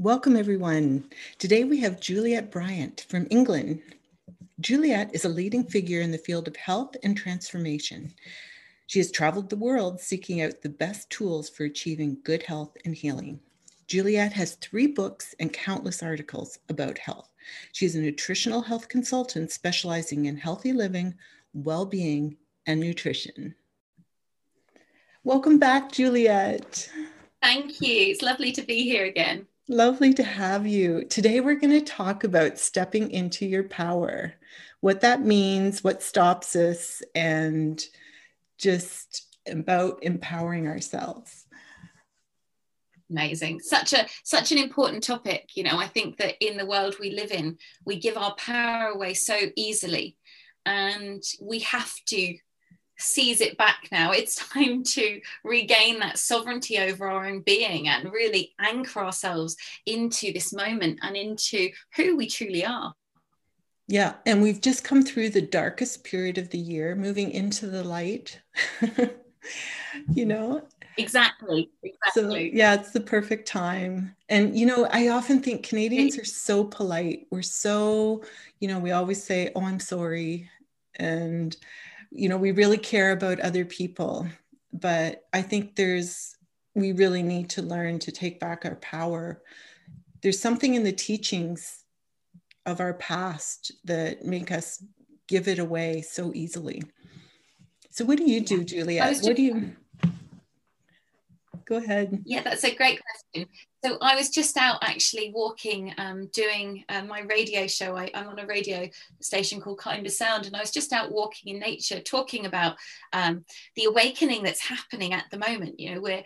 Welcome, everyone. Today we have Juliet Bryant from England. Juliet is a leading figure in the field of health and transformation. She has traveled the world seeking out the best tools for achieving good health and healing. Juliet has three books and countless articles about health. She is a nutritional health consultant specializing in healthy living, well being, and nutrition. Welcome back, Juliet. Thank you. It's lovely to be here again. Lovely to have you. Today, we're going to talk about stepping into your power, what that means, what stops us, and just about empowering ourselves. Amazing. Such a such an important topic. You know, I think that in the world we live in, we give our power away so easily. And we have to seize it back now. It's time to regain that sovereignty over our own being and really anchor ourselves into this moment and into who we truly are. Yeah, and we've just come through the darkest period of the year, moving into the light. you know, exactly exactly so, yeah it's the perfect time and you know i often think canadians are so polite we're so you know we always say oh i'm sorry and you know we really care about other people but i think there's we really need to learn to take back our power. There's something in the teachings of our past that make us give it away so easily. So what do you do juliet? what do you go ahead. Yeah that's a great question so I was just out actually walking, um, doing uh, my radio show. I, am on a radio station called Kind of Sound, and I was just out walking in nature, talking about um, the awakening that's happening at the moment. You know, we're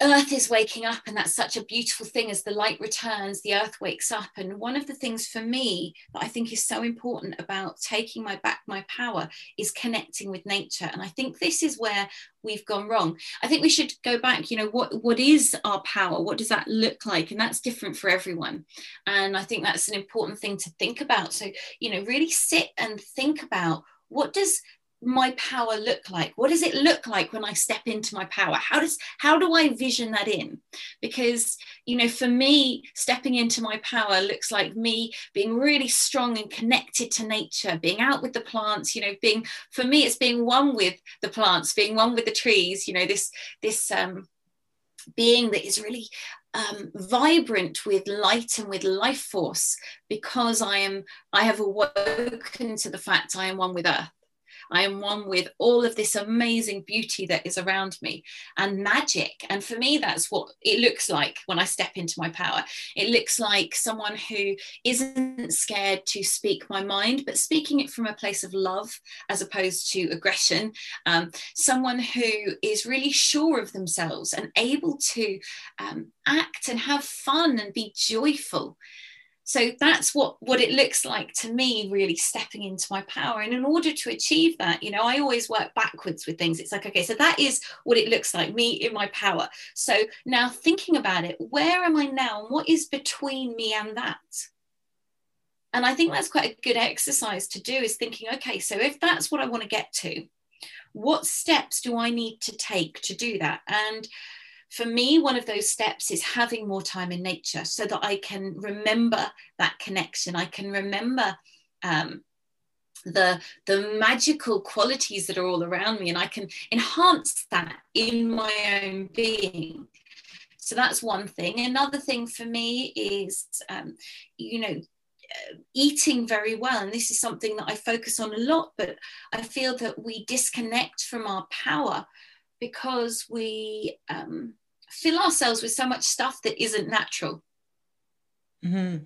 earth is waking up and that's such a beautiful thing as the light returns the earth wakes up. And one of the things for me that i think is so important about taking my back my power is connecting with nature. And i think this is where we've gone wrong. I think we should go back you know what what is our power? What does that look like? And that's different for everyone. And i think that's an important thing to think about. So you know really sit and think about what does my power look like? What does it look like when i step into my power? How does how do i vision that in? Because you know for me stepping into my power looks like me being really strong and connected to nature being out with the plants you know being for me it's being one with the plants being one with the trees you know this this um being that is really um, vibrant with light and with life force because I am I have awoken to the fact I am one with earth I am one with all of this amazing beauty that is around me and magic. And for me, that's what it looks like when I step into my power. It looks like someone who isn't scared to speak my mind, but speaking it from a place of love as opposed to aggression. Um, someone who is really sure of themselves and able to um, act and have fun and be joyful so that's what what it looks like to me really stepping into my power. And in order to achieve that you know i always work backwards with things. It's like okay so that is what it looks like me in my power. So now thinking about it where am i now and what is between me and that? And i think that's quite a good exercise to do is thinking okay so if that's what i want to get to what steps do i need to take to do that? And for me, one of those steps is having more time in nature so that I can remember that connection. I can remember um, the the magical qualities that are all around me, and I can enhance that in my own being. So that's one thing. Another thing for me is, um, you know, eating very well and this is something that i focus on a lot but i feel that we disconnect from our power because we um, fill ourselves with so much stuff that isn't natural. Mm-hmm.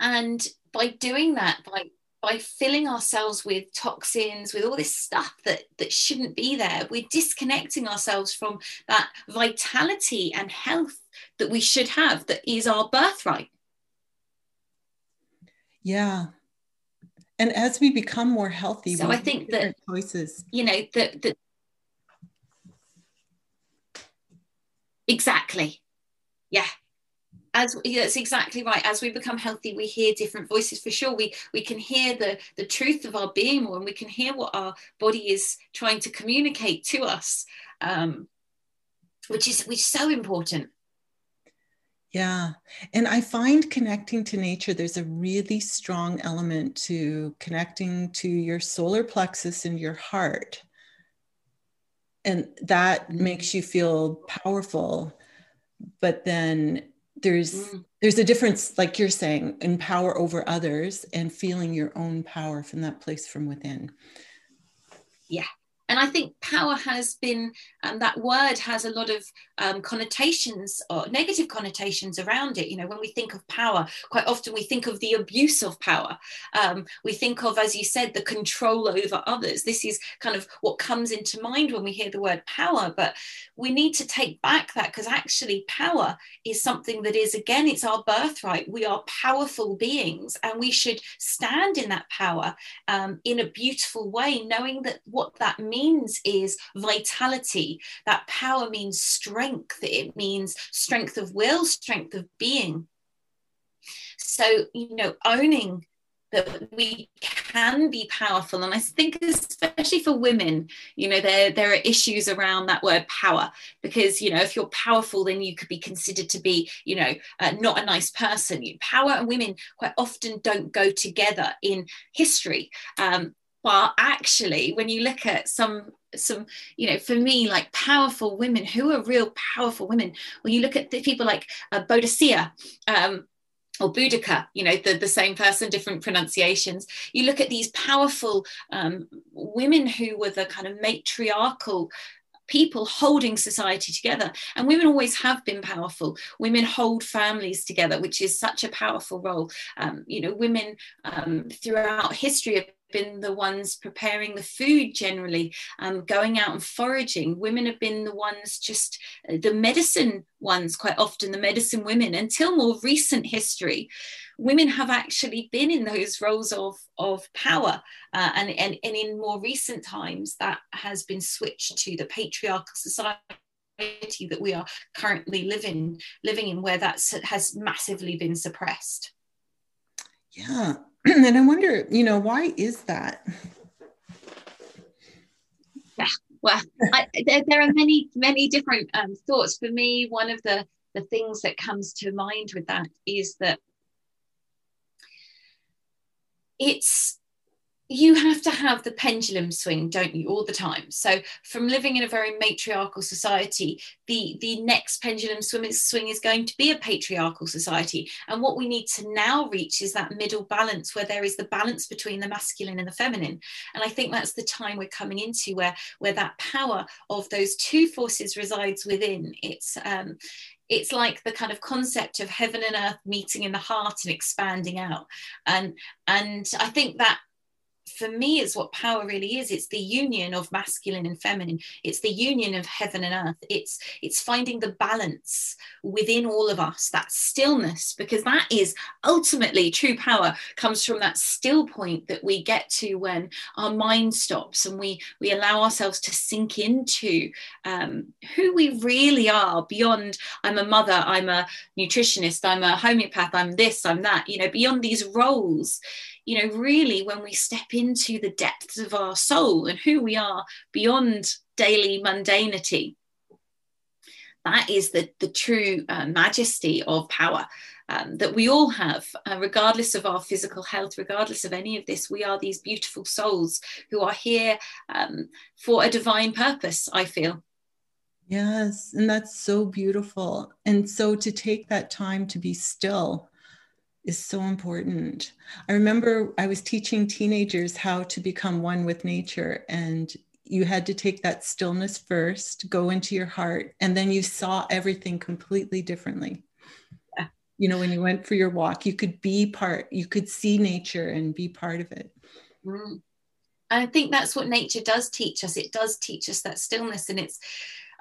And by doing that, by by filling ourselves with toxins with all this stuff that that shouldn't be there we're disconnecting ourselves from that vitality and health that we should have that is our birthright yeah and as we become more healthy so i think that choices you know that that exactly. Yeah. As that's exactly right. As we become healthy we hear different voices for sure. We we can hear the the truth of our being more and we can hear what our body is trying to communicate to us um, which is which is so important. Yeah. And i find connecting to nature there's a really strong element to connecting to your solar plexus and your heart and that makes you feel powerful but then there's mm. there's a difference like you're saying in power over others and feeling your own power from that place from within. Yeah. And I think power has been, um, that word has a lot of um, connotations or negative connotations around it. You know, when we think of power, quite often we think of the abuse of power. Um, we think of, as you said, the control over others. This is kind of what comes into mind when we hear the word power. But we need to take back that because actually, power is something that is, again, it's our birthright. We are powerful beings and we should stand in that power um, in a beautiful way, knowing that what that means is vitality. That power means strength. It means strength of will, strength of being. So, you know, owning that we can be powerful and i think especially for women you know there there are issues around that word power because you know if you're powerful then you could be considered to be you know uh, not a nice person power and women quite often don't go together in history um, but actually when you look at some some you know for me like powerful women who are real powerful women when you look at the people like uh, Boadicea um, or Boudica, you know, the, the same person, different pronunciations. You look at these powerful um, women who were the kind of matriarchal people holding society together. And women always have been powerful. Women hold families together, which is such a powerful role. Um, you know, women um, throughout history have been the ones preparing the food generally, um, going out and foraging. Women have been the ones just uh, the medicine ones, quite often the medicine women, until more recent history. Women have actually been in those roles of, of power. Uh, and, and, and in more recent times, that has been switched to the patriarchal society that we are currently living living in where that has massively been suppressed yeah and I wonder, you know, why is that? Yeah, well, I, there, there, are many, many different um, thoughts. For me, one of the the things that comes to mind with that is that it's you have to have the pendulum swing don't you all the time. So from living in a very matriarchal society the the next pendulum swing is, going to be a patriarchal society. And what we need to now reach is that middle balance where there is the balance between the masculine and the feminine. And i think that's the time we're coming into where where that power of those two forces resides within. It's um it's like the kind of concept of heaven and earth meeting in the heart and expanding out. And and i think that for me is what power really is. It's the union of masculine and feminine. It's the union of heaven and earth. It's it's finding the balance within all of us that stillness because that is ultimately true power comes from that still point that we get to when our mind stops and we we allow ourselves to sink into um, who we really are beyond i'm a mother i'm a nutritionist i'm a homeopath i'm this i'm that you know beyond these roles. You know, really when we step into the depths of our soul and who we are beyond daily mundanity, that is the, the true uh, majesty of power um, that we all have, uh, regardless of our physical health, regardless of any of this. We are these beautiful souls who are here um, for a divine purpose, I feel. Yes, and that's so beautiful. And so to take that time to be still is so important. I remember I was teaching teenagers how to become one with nature, and you had to take that stillness first, go into your heart, and then you saw everything completely differently. Yeah. you know when you went for your walk you could be part you could see nature and be part of it mm. i think that's what nature does teach us it does teach us that stillness and it's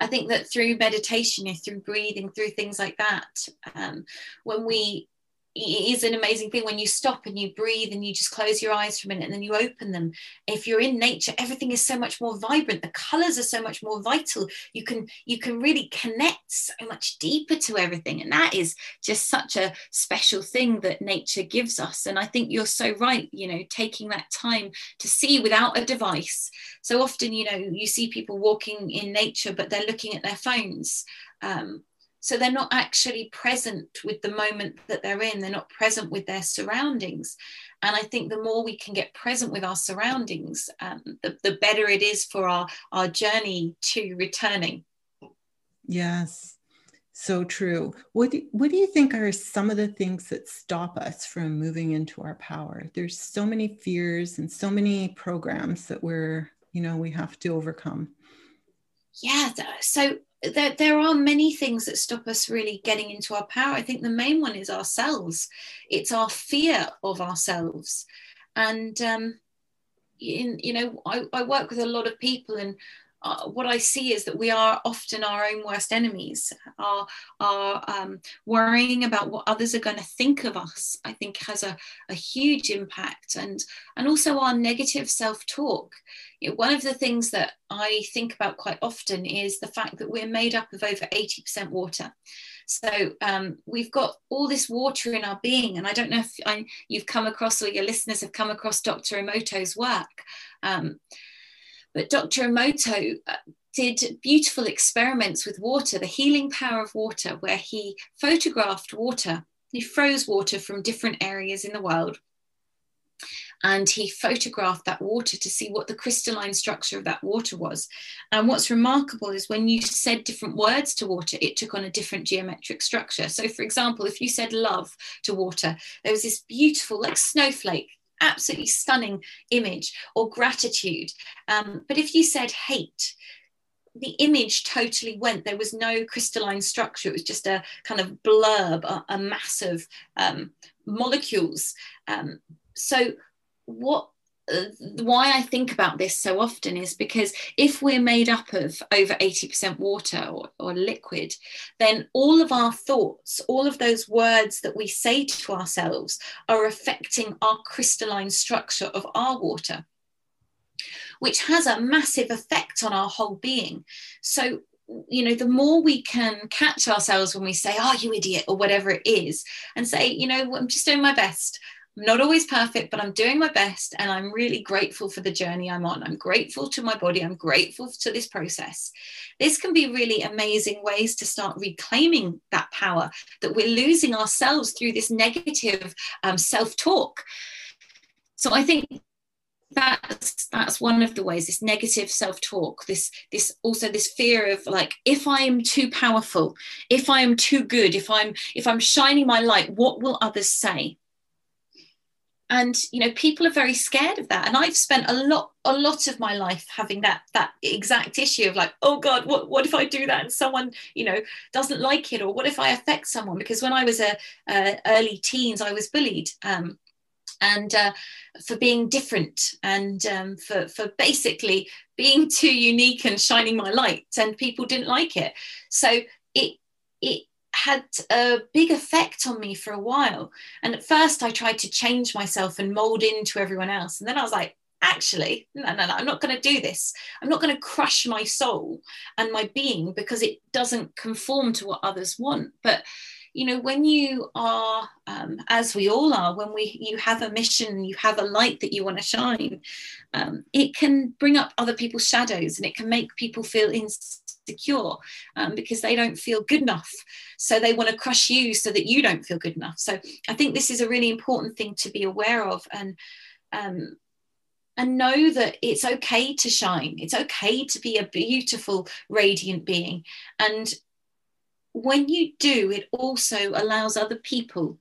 i think that through meditation through breathing through things like that um, when we it is an amazing thing when you stop and you breathe and you just close your eyes for a minute and then you open them. If you're in nature everything is so much more vibrant. The colors are so much more vital. You can you can really connect so much deeper to everything. And that is just such a special thing that nature gives us. And i think you're so right you know taking that time to see without a device. So often you know you see people walking in nature but they're looking at their phones um, so they're not actually present with the moment that they're in, they're not present with their surroundings. And I think the more we can get present with our surroundings, um, the, the better it is for our, our journey to returning. Yes, so true. What do, what do you think are some of the things that stop us from moving into our power? There's so many fears and so many programs that we're, you know, we have to overcome. Yeah, so there, there are many things that stop us really getting into our power. I think the main one is ourselves. It's our fear of ourselves. And, um, in, you know, I, I work with a lot of people and uh, what I see is that we are often our own worst enemies. Our, our um, worrying about what others are going to think of us, I think, has a, a huge impact, and and also our negative self-talk. You know, one of the things that I think about quite often is the fact that we're made up of over eighty percent water. So um, we've got all this water in our being, and I don't know if I, you've come across or your listeners have come across Dr. Emoto's work. Um, but Dr. Emoto uh, did beautiful experiments with water, the healing power of water, where he photographed water. He froze water from different areas in the world. And he photographed that water to see what the crystalline structure of that water was. And what's remarkable is when you said different words to water, it took on a different geometric structure. So, for example, if you said love to water, there was this beautiful, like snowflake absolutely stunning image or gratitude. Um, but if you said hate, the image totally went. There was no crystalline structure. It was just a kind of blurb, a, a mass of um, molecules. Um, so, what Uh, why I think about this so often is because if we're made up of over 80% water or, or, liquid, then all of our thoughts, all of those words that we say to ourselves are affecting our crystalline structure of our water, which has a massive effect on our whole being. So, you know, the more we can catch ourselves when we say, Oh, you idiot, or whatever it is, and say, You know, I'm just doing my best. I'm not always perfect, but I'm doing my best. And I'm really grateful for the journey I'm on. I'm grateful to my body. I'm grateful to this process. This can be really amazing ways to start reclaiming that power that we're losing ourselves through this negative um, self talk. So I think that's that's one of the ways this negative self-talk this this also this fear of like if i am too powerful if i am too good if i'm if i'm shining my light what will others say and you know people are very scared of that. And i've spent a lot a lot of my life having that that exact issue of like oh god what, what if i do that and someone you know doesn't like it? Or what if i affect someone? Because when i was a, a early teens i was bullied um, and uh, for being different and um, for for basically being too unique and shining my light and people didn't like it. So it it had a big effect on me for a while. And at first, I tried to change myself and mold into everyone else. And then I was like, actually, no, no, no, I'm not going to do this. I'm not going to crush my soul and my being because it doesn't conform to what others want. But you know when you are um, as we all are when we you have a mission you have a light that you want to shine um, it can bring up other people's shadows and it can make people feel insecure um, because they don't feel good enough so they want to crush you so that you don't feel good enough so i think this is a really important thing to be aware of and um, and know that it's okay to shine. It's okay to be a beautiful, radiant being. And when you do, it also allows other people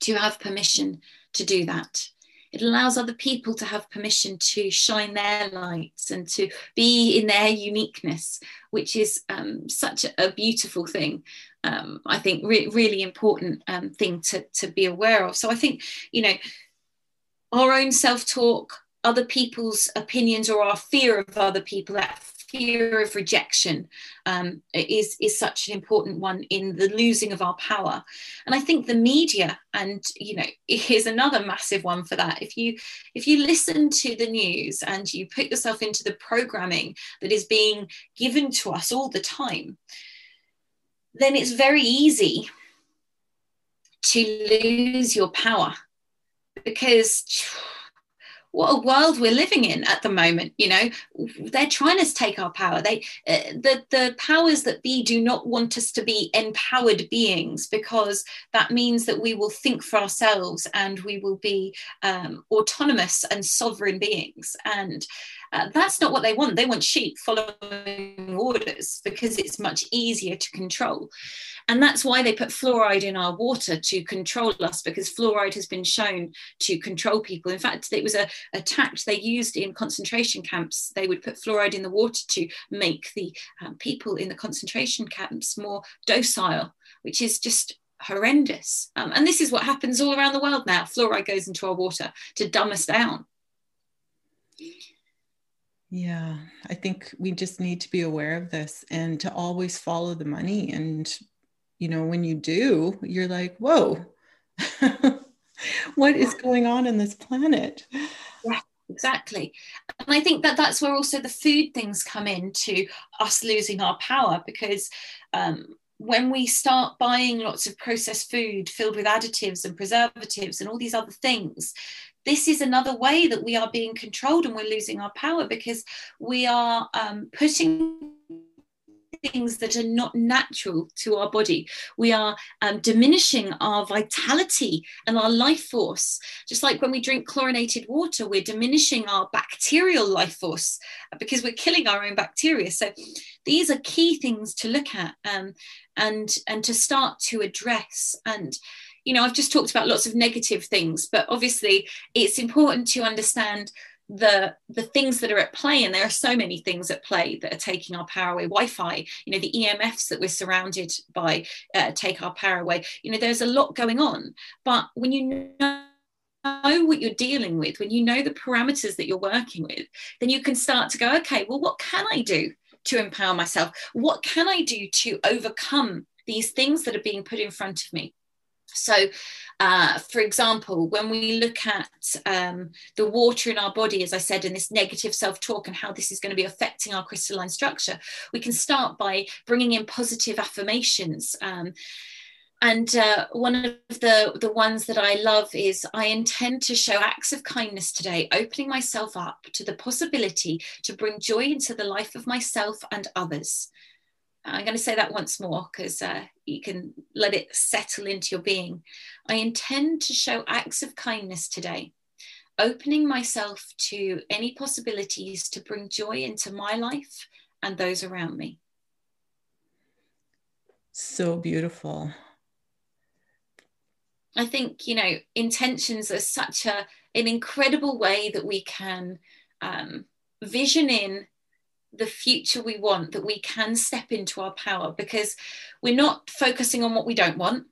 to have permission to do that. It allows other people to have permission to shine their lights and to be in their uniqueness, which is um, such a, beautiful thing. Um, I think re- really important um, thing to, to be aware of. So I think, you know, our own self talk, other people's opinions or our fear of other people, that fear of rejection um, is is such an important one in the losing of our power. And i think the media and you know is another massive one for that. If you if you listen to the news and you put yourself into the programming that is being given to us all the time then it's very easy to lose your power because what a world we're living in at the moment you know? They're trying to take our power. They uh, the the powers that be do not want us to be empowered beings because that means that we will think for ourselves and we will be um, autonomous and sovereign beings. And uh, that's not what they want. They want sheep following orders because it's much easier to control. And that's why they put fluoride in our water to control us because fluoride has been shown to control people. In fact, it was a, a tact they used in concentration camps. They would put fluoride in the water to make the um, people in the concentration camps more docile, which is just horrendous. Um, and this is what happens all around the world now. Fluoride goes into our water to dumb us down. Yeah, I think we just need to be aware of this and to always follow the money. And, you know, when you do, you're like, whoa, what is going on in this planet? Yeah, exactly. And I think that that's where also the food things come into us losing our power because um, when we start buying lots of processed food filled with additives and preservatives and all these other things, this is another way that we are being controlled and we're losing our power because we are um, putting things that are not natural to our body. We are um, diminishing our vitality and our life force. Just like when we drink chlorinated water, we're diminishing our bacterial life force because we're killing our own bacteria. So these are key things to look at um, and and to start to address and you know, I've just talked about lots of negative things, but obviously it's important to understand the the things that are at play and there are so many things at play that are taking our power away. Wi-fi you know the emfs that we're surrounded by uh, take our power away. You know there's a lot going on but when you know know what you're dealing with when you know the parameters that you're working with then you can start to go okay well what can i do to empower myself? What can i do to overcome these things that are being put in front of me so, uh, for example, when we look at um, the water in our body, as I said, in this negative self talk and how this is going to be affecting our crystalline structure, we can start by bringing in positive affirmations. Um, and uh, one of the, the ones that I love is I intend to show acts of kindness today, opening myself up to the possibility to bring joy into the life of myself and others. I'm going to say that once more because uh, you can let it settle into your being. I intend to show acts of kindness today, opening myself to any possibilities to bring joy into my life and those around me. So beautiful. I think, you know, intentions are such a, an incredible way that we can um, vision in the future we want that we can step into our power because we're not focusing on what we don't want.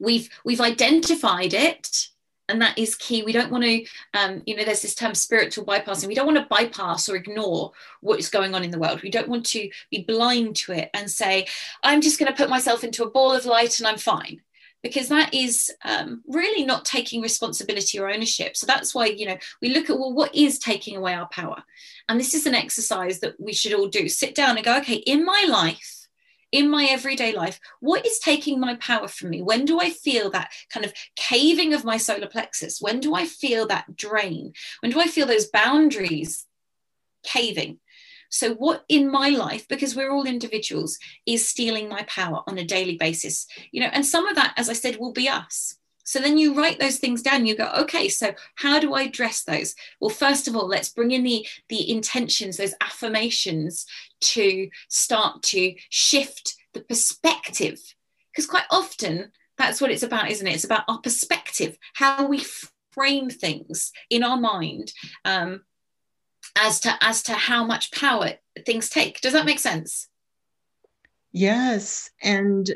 We've we've identified it and that is key. We don't want to um, you know there's this term spiritual bypassing. We don't want to bypass or ignore what is going on in the world. We don't want to be blind to it and say i'm just going to put myself into a ball of light and i'm fine because that is um, really not taking responsibility or ownership. So that's why, you know, we look at, well, what is taking away our power? And this is an exercise that we should all do. Sit down and go, okay, in my life, in my everyday life, what is taking my power from me? When do I feel that kind of caving of my solar plexus? When do I feel that drain? When do I feel those boundaries caving? So, what in my life, because we're all individuals, is stealing my power on a daily basis? You know, and some of that, as I said, will be us. So then you write those things down. You go, okay, so how do I address those? Well, first of all, let's bring in the the intentions, those affirmations, to start to shift the perspective, because quite often that's what it's about, isn't it? It's about our perspective, how we frame things in our mind um, as to as to how much power things take. Does that make sense? Yes. And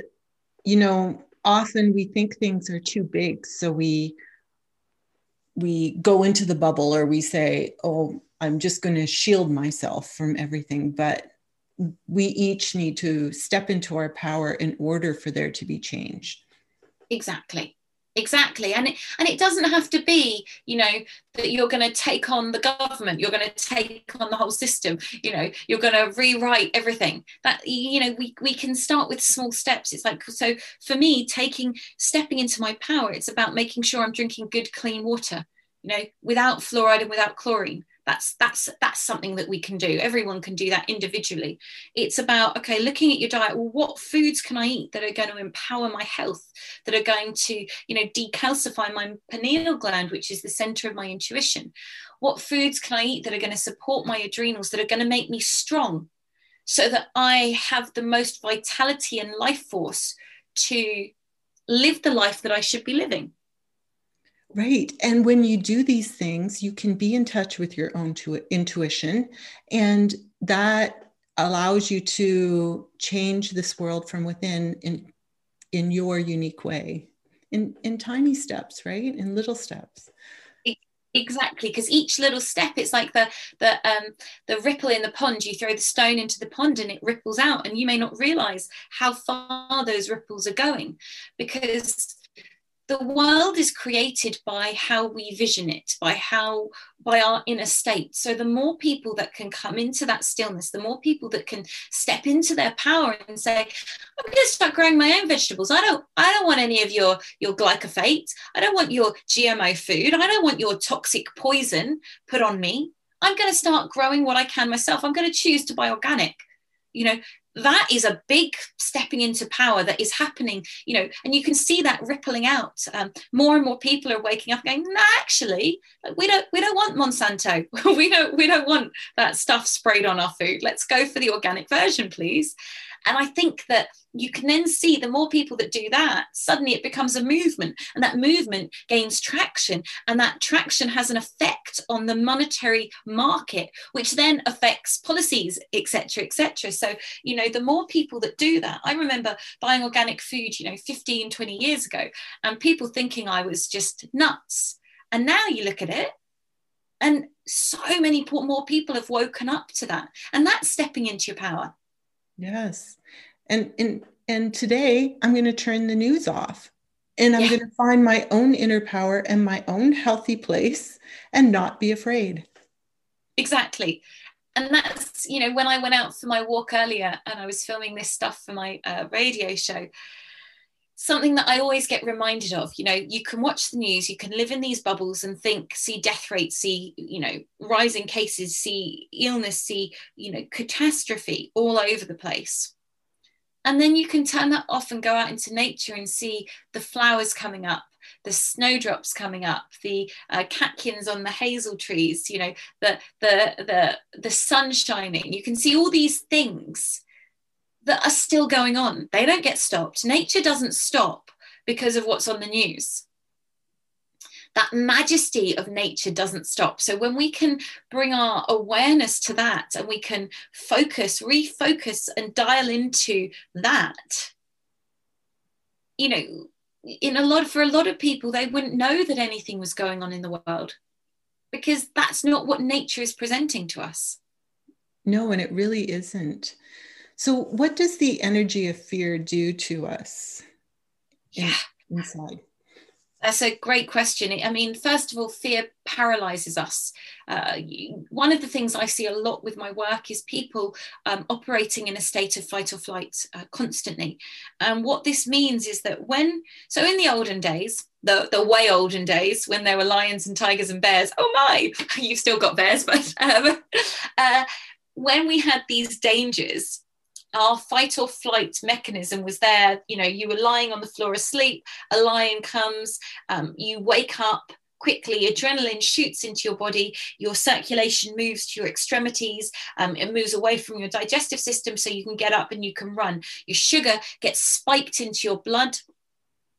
you know often we think things are too big so we we go into the bubble or we say oh i'm just going to shield myself from everything. But we each need to step into our power in order for there to be change. Exactly exactly and it, and it doesn't have to be you know that you're going to take on the government you're going to take on the whole system you know you're going to rewrite everything. That you know we, we can start with small steps. It's like so for me taking stepping into my power it's about making sure i'm drinking good clean water you know without fluoride and without chlorine that's that's that's something that we can do. Everyone can do that individually. It's about okay looking at your diet well what foods can i eat that are going to empower my health that are going to you know decalcify my pineal gland which is the center of my intuition? What foods can i eat that are going to support my adrenals that are going to make me strong so that i have the most vitality and life force to live the life that i should be living Right. And when you do these things, you can be in touch with your own tu- intuition. And that allows you to change this world from within in, in your unique way, in, in tiny steps, right? In little steps. Exactly, because each little step, it's like the the um, the ripple in the pond. You throw the stone into the pond, and it ripples out, and you may not realize how far those ripples are going, because the world is created by how we vision it by how by our inner state. So the more people that can come into that stillness the more people that can step into their power and say i'm going to start growing my own vegetables. I don't i don't want any of your your glyphosate i don't want your gmo food. I don't want your toxic poison put on me. I'm going to start growing what i can myself. I'm going to choose to buy organic. You know that is a big stepping into power that is happening you know and you can see that rippling out. Um, more and more people are waking up going no actually we don't we don't want monsanto. We don't we don't want that stuff sprayed on our food. Let's go for the organic version please and I think that you can then see the more people that do that, suddenly it becomes a movement, and that movement gains traction, and that traction has an effect on the monetary market, which then affects policies, etc., etc. So, you know, the more people that do that, I remember buying organic food, you know, 15, 20 years ago, and people thinking I was just nuts. And now you look at it, and so many more people have woken up to that. And that's stepping into your power. Yes. And and and today I'm going to turn the news off and I'm yeah. going to find my own inner power and my own healthy place and not be afraid. Exactly. And that's, you know, when I went out for my walk earlier and I was filming this stuff for my uh, radio show, something that I always get reminded of. You know, you can watch the news, you can live in these bubbles and think, see death rates, see, you know, rising cases, see illness, see, you know, catastrophe all over the place. And then you can turn that off and go out into nature and see the flowers coming up, the snowdrops coming up, the uh, catkins on the hazel trees, you know, the the the the sun shining. You can see all these things that are still going on. They don't get stopped. Nature doesn't stop because of what's on the news. That majesty of nature doesn't stop. So, when we can bring our awareness to that and we can focus, refocus, and dial into that, you know, in a lot for a lot of people, they wouldn't know that anything was going on in the world because that's not what nature is presenting to us. No, and it really isn't. So, what does the energy of fear do to us yeah. inside? That's a great question. I mean, first of all, fear paralyzes us. Uh, one of the things I see a lot with my work is people um, operating in a state of fight or flight uh, constantly. And what this means is that when, so in the olden days, the, the way olden days when there were lions and tigers and bears, oh my, you've still got bears, but um, uh, when we had these dangers, our fight or flight mechanism was there. You know, you were lying on the floor asleep, a lion comes, um, you wake up quickly, adrenaline shoots into your body, your circulation moves to your extremities, um, it moves away from your digestive system so you can get up and you can run. Your sugar gets spiked into your blood.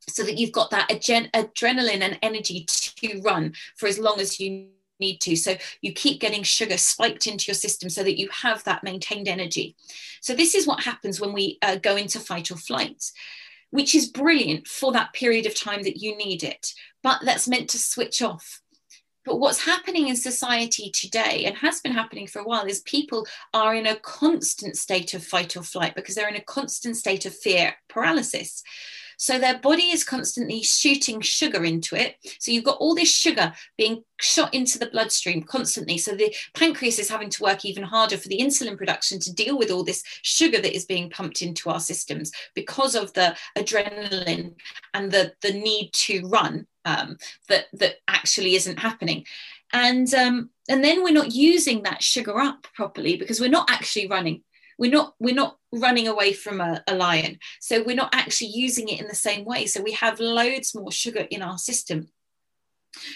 so that you've got that adrenaline and energy to run for as long as you need to. So you keep getting sugar spiked into your system so that you have that maintained energy. So this is what happens when we uh, go into fight or flight, which is brilliant for that period of time that you need it, but that's meant to switch off. But what's happening in society today and has been happening for a while is people are in a constant state of fight or flight because they're in a constant state of fear paralysis. So their body is constantly shooting sugar into it. So you've got all this sugar being shot into the bloodstream constantly. So the pancreas is having to work even harder for the insulin production to deal with all this sugar that is being pumped into our systems because of the adrenaline and the, the need to run um, that, that actually isn't happening. And um, and then we're not using that sugar up properly because we're not actually running we're not we're not running away from a, a, lion. So we're not actually using it in the same way. So we have loads more sugar in our system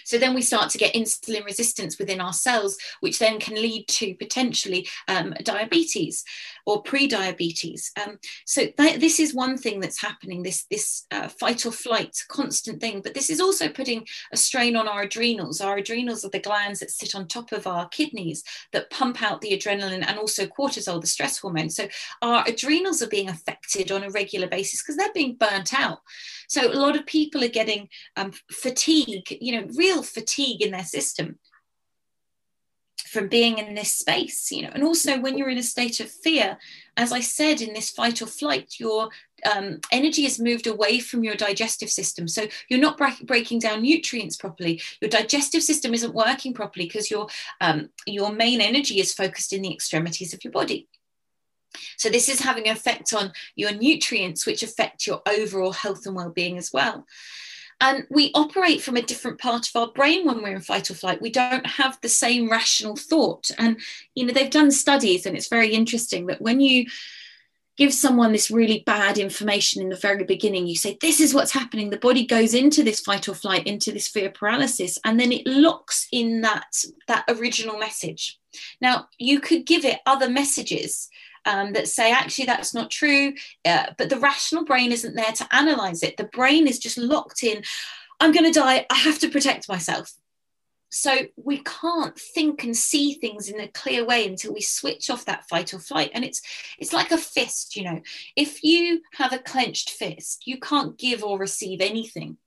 so then we start to get insulin resistance within our cells, which then can lead to potentially um, diabetes or pre-diabetes. Um, so that, this is one thing that's happening, this, this uh, fight or flight constant thing, but this is also putting a strain on our adrenals. Our adrenals are the glands that sit on top of our kidneys that pump out the adrenaline and also cortisol, the stress hormone. So our adrenals are being affected on a regular basis because they're being burnt out. So a lot of people are getting um, fatigue, you know, real fatigue in their system from being in this space, you know. And also when you're in a state of fear, as I said, in this fight or flight, your um, energy is moved away from your digestive system. So you're not breaking down nutrients properly. Your digestive system isn't working properly because your um, your main energy is focused in the extremities of your body. So this is having an effect on your nutrients, which affect your overall health and well-being as well. And we operate from a different part of our brain when we're in fight or flight. We don't have the same rational thought. And you know, they've done studies, and it's very interesting that when you give someone this really bad information in the very beginning you say this is what's happening the body goes into this fight or flight into this fear paralysis and then it locks in that that original message now you could give it other messages um, that say actually that's not true. Uh, but the rational brain isn't there to analyze it. The brain is just locked in. I'm going to die. I have to protect myself. So we can't think and see things in a clear way until we switch off that fight or flight. And it's it's like a fist you know. If you have a clenched fist you can't give or receive anything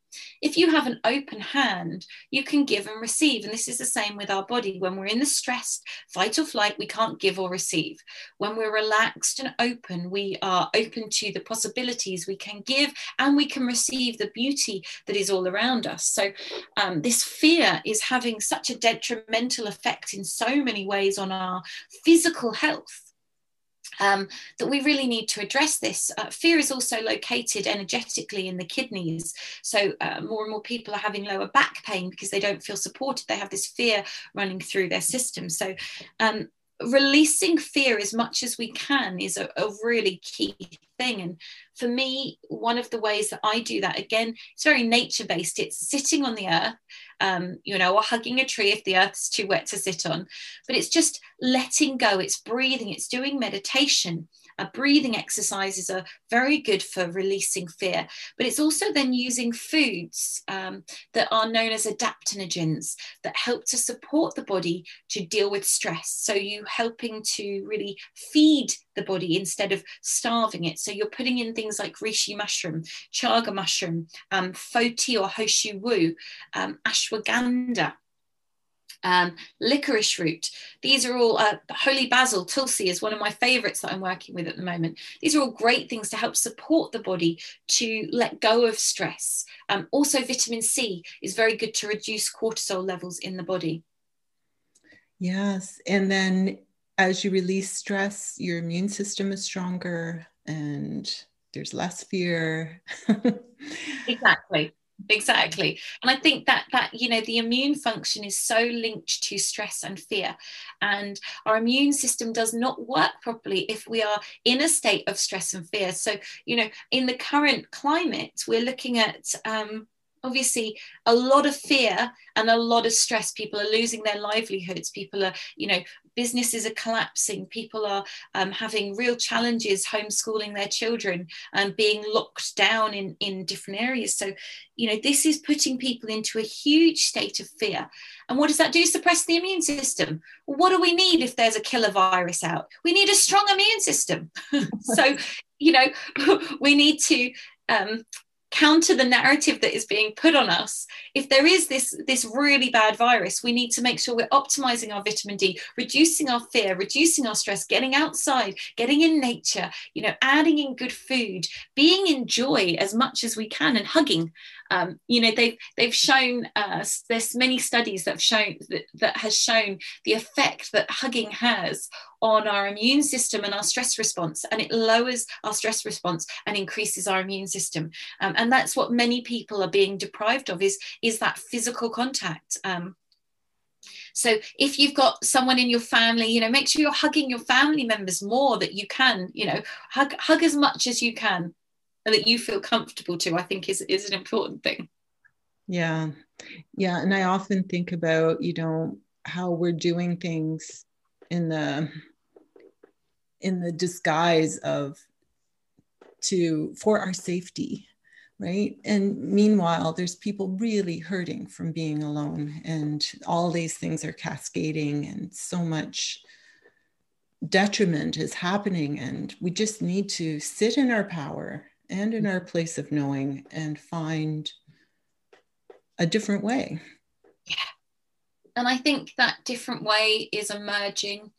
if you have an open hand, you can give and receive. And this is the same with our body. When we're in the stressed fight or flight, we can't give or receive. When we're relaxed and open, we are open to the possibilities we can give and we can receive the beauty that is all around us. So, um, this fear is having such a detrimental effect in so many ways on our physical health um, that we really need to address this. Uh, fear is also located energetically in the kidneys. So uh, more and more people are having lower back pain because they don't feel supported. They have this fear running through their system. So um, releasing fear as much as we can is a, a, really key thing. And for me one of the ways that i do that again it's very nature based it's sitting on the earth um, you know or hugging a tree if the earth's too wet to sit on but it's just letting go. It's breathing. It's doing meditation uh, breathing exercises are very good for releasing fear, but it's also then using foods um, that are known as adaptogens that help to support the body to deal with stress. So you helping to really feed the body instead of starving it. So you're putting in things like reishi mushroom, chaga mushroom, um, foti or ho shou wu, um, ashwagandha um, licorice root. These are all uh, holy basil, tulsi is one of my favorites that I'm working with at the moment. These are all great things to help support the body to let go of stress. Um, also, vitamin C is very good to reduce cortisol levels in the body. Yes. And then as you release stress, your immune system is stronger and there's less fear. exactly exactly. And i think that that you know the immune function is so linked to stress and fear. And our immune system does not work properly if we are in a state of stress and fear. So you know in the current climate we're looking at um, obviously a lot of fear and a lot of stress. People are losing their livelihoods. People are you know businesses are collapsing people are um, having real challenges homeschooling their children and being locked down in in different areas. So you know this is putting people into a huge state of fear. And what does that do? Suppress the immune system. What do we need if there's a killer virus out? We need a strong immune system. So you know we need to um, counter the narrative that is being put on us. If there is this this really bad virus we need to make sure we're optimizing our vitamin d reducing our fear reducing our stress getting outside getting in nature you know adding in good food being in joy as much as we can and hugging um, you know they've they've shown us there's many studies that have shown that, that has shown the effect that hugging has on our immune system and our stress response and it lowers our stress response and increases our immune system. Um, and that's what many people are being deprived of is is that physical contact. Um, so if you've got someone in your family, you know, make sure you're hugging your family members more that you can, you know, hug hug as much as you can and that you feel comfortable to, I think is, is an important thing. Yeah. Yeah. And I often think about, you know, how we're doing things in the in the disguise of to for our safety right and meanwhile there's people really hurting from being alone and all these things are cascading and so much detriment is happening and we just need to sit in our power and in our place of knowing and find a different way. Yeah. And I think that different way is emerging.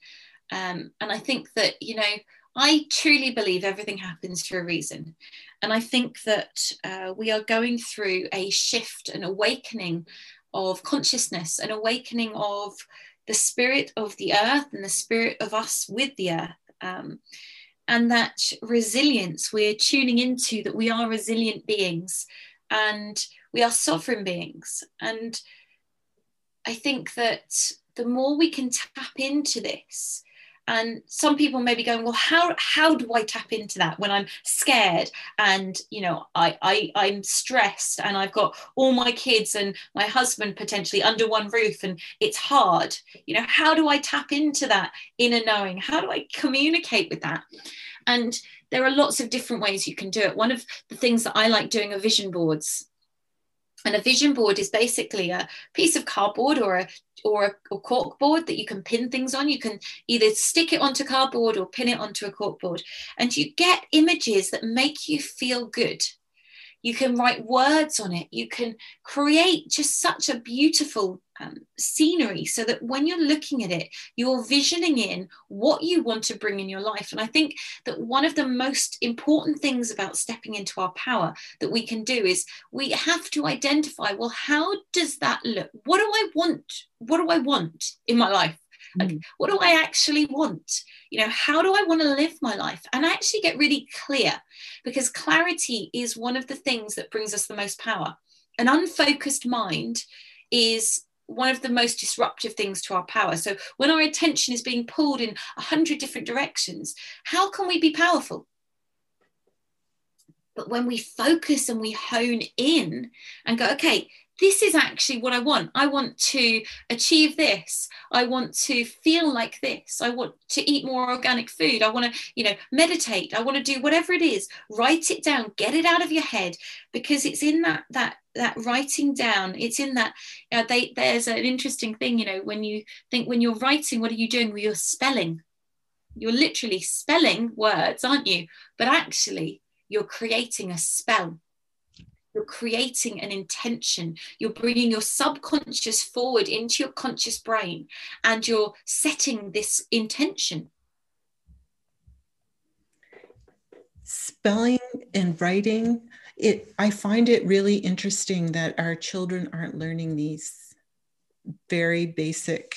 Um, and I think that, you know, I truly believe everything happens for a reason. And I think that uh, we are going through a shift, an awakening of consciousness, an awakening of the spirit of the earth and the spirit of us with the earth. Um, and that resilience we're tuning into that we are resilient beings and we are sovereign beings. And i think that the more we can tap into this and some people may be going well how how do i tap into that when i'm scared and you know I, I i'm stressed and i've got all my kids and my husband potentially under one roof and it's hard? You know how do i tap into that inner knowing? How do i communicate with that? And there are lots of different ways you can do it. One of the things that i like doing are vision boards and a vision board is basically a piece of cardboard or a or a or cork board that you can pin things on. You can either stick it onto cardboard or pin it onto a cork board, and you get images that make you feel good you can write words on it. You can create just such a beautiful um, scenery so that when you're looking at it you're visioning in what you want to bring in your life. And i think that one of the most important things about stepping into our power that we can do is we have to identify well how does that look? What do i want? What do i want in my life like, mm. what do I actually want? You know, how do I want to live my life? And I actually get really clear because clarity is one of the things that brings us the most power. An unfocused mind is one of the most disruptive things to our power. So when our attention is being pulled in a hundred different directions, how can we be powerful? But when we focus and we hone in and go, okay, this is actually what I want. I want to achieve this. I want to feel like this. I want to eat more organic food. I want to, you know, meditate. I want to do whatever it is. Write it down. Get it out of your head because it's in that that that writing down. It's in that. Uh, they, there's an interesting thing, you know, when you think when you're writing, what are you doing? Well, you're spelling. You're literally spelling words, aren't you? But actually, you're creating a spell you're creating an intention. You're bringing your subconscious forward into your conscious brain and you're setting this intention. Spelling and writing, it I find it really interesting that our children aren't learning these very basic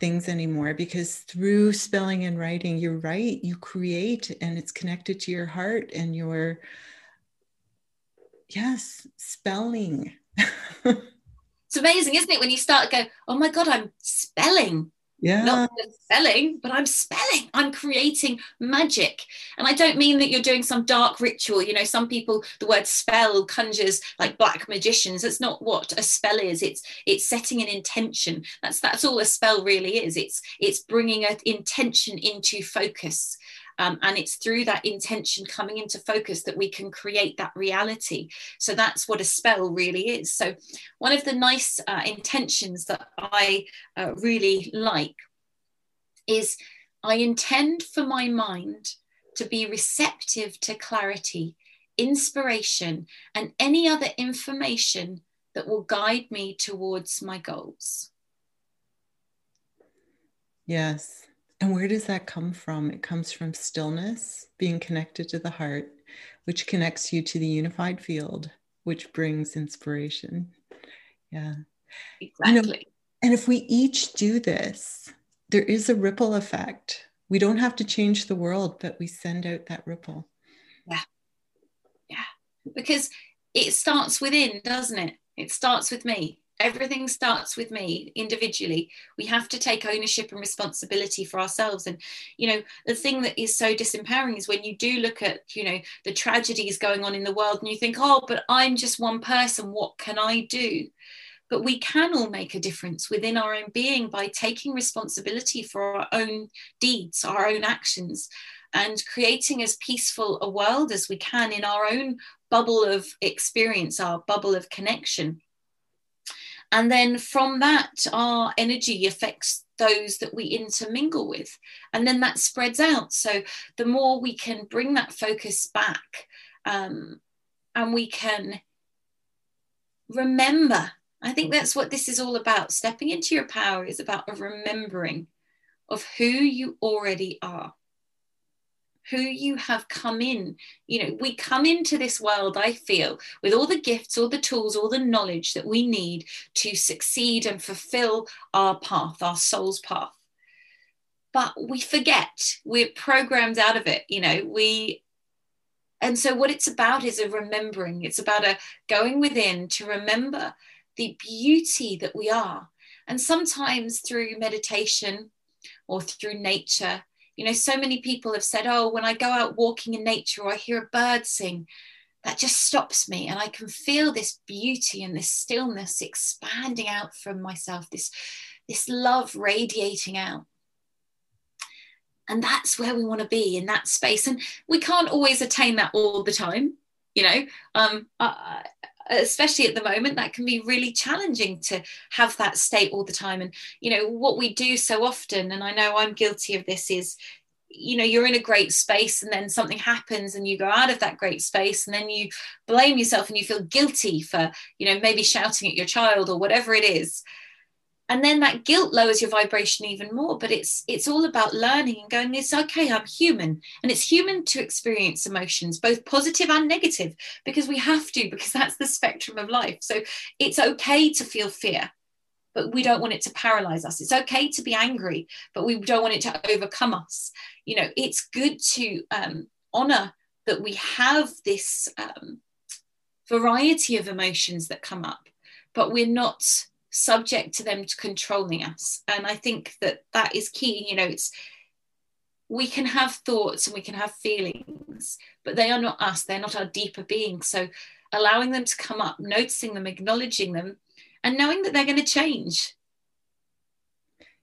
things anymore because through spelling and writing you're right you create and it's connected to your heart and your yes, spelling. it's amazing, isn't it? When you start to go, oh my God, I'm spelling. yeah. Not spelling but i'm spelling. I'm creating magic. And i don't mean that you're doing some dark ritual. You know some people the word spell conjures like black magicians. That's not what a spell is. It's it's setting an intention. That's that's all a spell really is. It's it's bringing an intention into focus um, and it's through that intention coming into focus that we can create that reality. So that's what a spell really is. So, one of the nice uh, intentions that I uh, really like is I intend for my mind to be receptive to clarity, inspiration, and any other information that will guide me towards my goals. Yes. And where does that come from? It comes from stillness, being connected to the heart, which connects you to the unified field, which brings inspiration. Yeah. Exactly. You know, and if we each do this, there is a ripple effect. We don't have to change the world, but we send out that ripple. Yeah. Yeah. Because it starts within, doesn't it? It starts with me everything starts with me individually. We have to take ownership and responsibility for ourselves. And you know the thing that is so disempowering is when you do look at you know the tragedies going on in the world and you think oh but i'm just one person. What can i do? But we can all make a difference within our own being by taking responsibility for our own deeds our own actions and creating as peaceful a world as we can in our own bubble of experience our bubble of connection and then from that, our energy affects those that we intermingle with. And then that spreads out. So the more we can bring that focus back um, and we can remember, I think that's what this is all about. Stepping into your power is about a remembering of who you already are who you have come in. You know, we come into this world, I feel, with all the gifts, all the tools, all the knowledge that we need to succeed and fulfill our path, our soul's path. But we forget, we're programmed out of it. You know, we and so what it's about is a remembering it's about a going within to remember the beauty that we are and sometimes through meditation or through nature you know, so many people have said, oh, when I go out walking in nature or I hear a bird sing, that just stops me and I can feel this beauty and this stillness expanding out from myself, this, this love radiating out. And that's where we want to be in that space. And we can't always attain that all the time, you know. Um, uh, especially at the moment that can be really challenging to have that state all the time. And you know what we do so often and i know i'm guilty of this is you know you're in a great space and then something happens and you go out of that great space and then you blame yourself and you feel guilty for you know maybe shouting at your child or whatever it is and then that guilt lowers your vibration even more but it's it's all about learning and going it's okay i'm human. And it's human to experience emotions both positive and negative because we have to because that's the spectrum of life. So it's okay to feel fear but we don't want it to paralyze us. It's okay to be angry but we don't want it to overcome us. You know it's good to um, honor that we have this um, variety of emotions that come up but we're not subject to them to controlling us. And i think that that is key you know it's we can have thoughts and we can have feelings but they are not us they're not our deeper being. So allowing them to come up noticing them acknowledging them and knowing that they're going to change.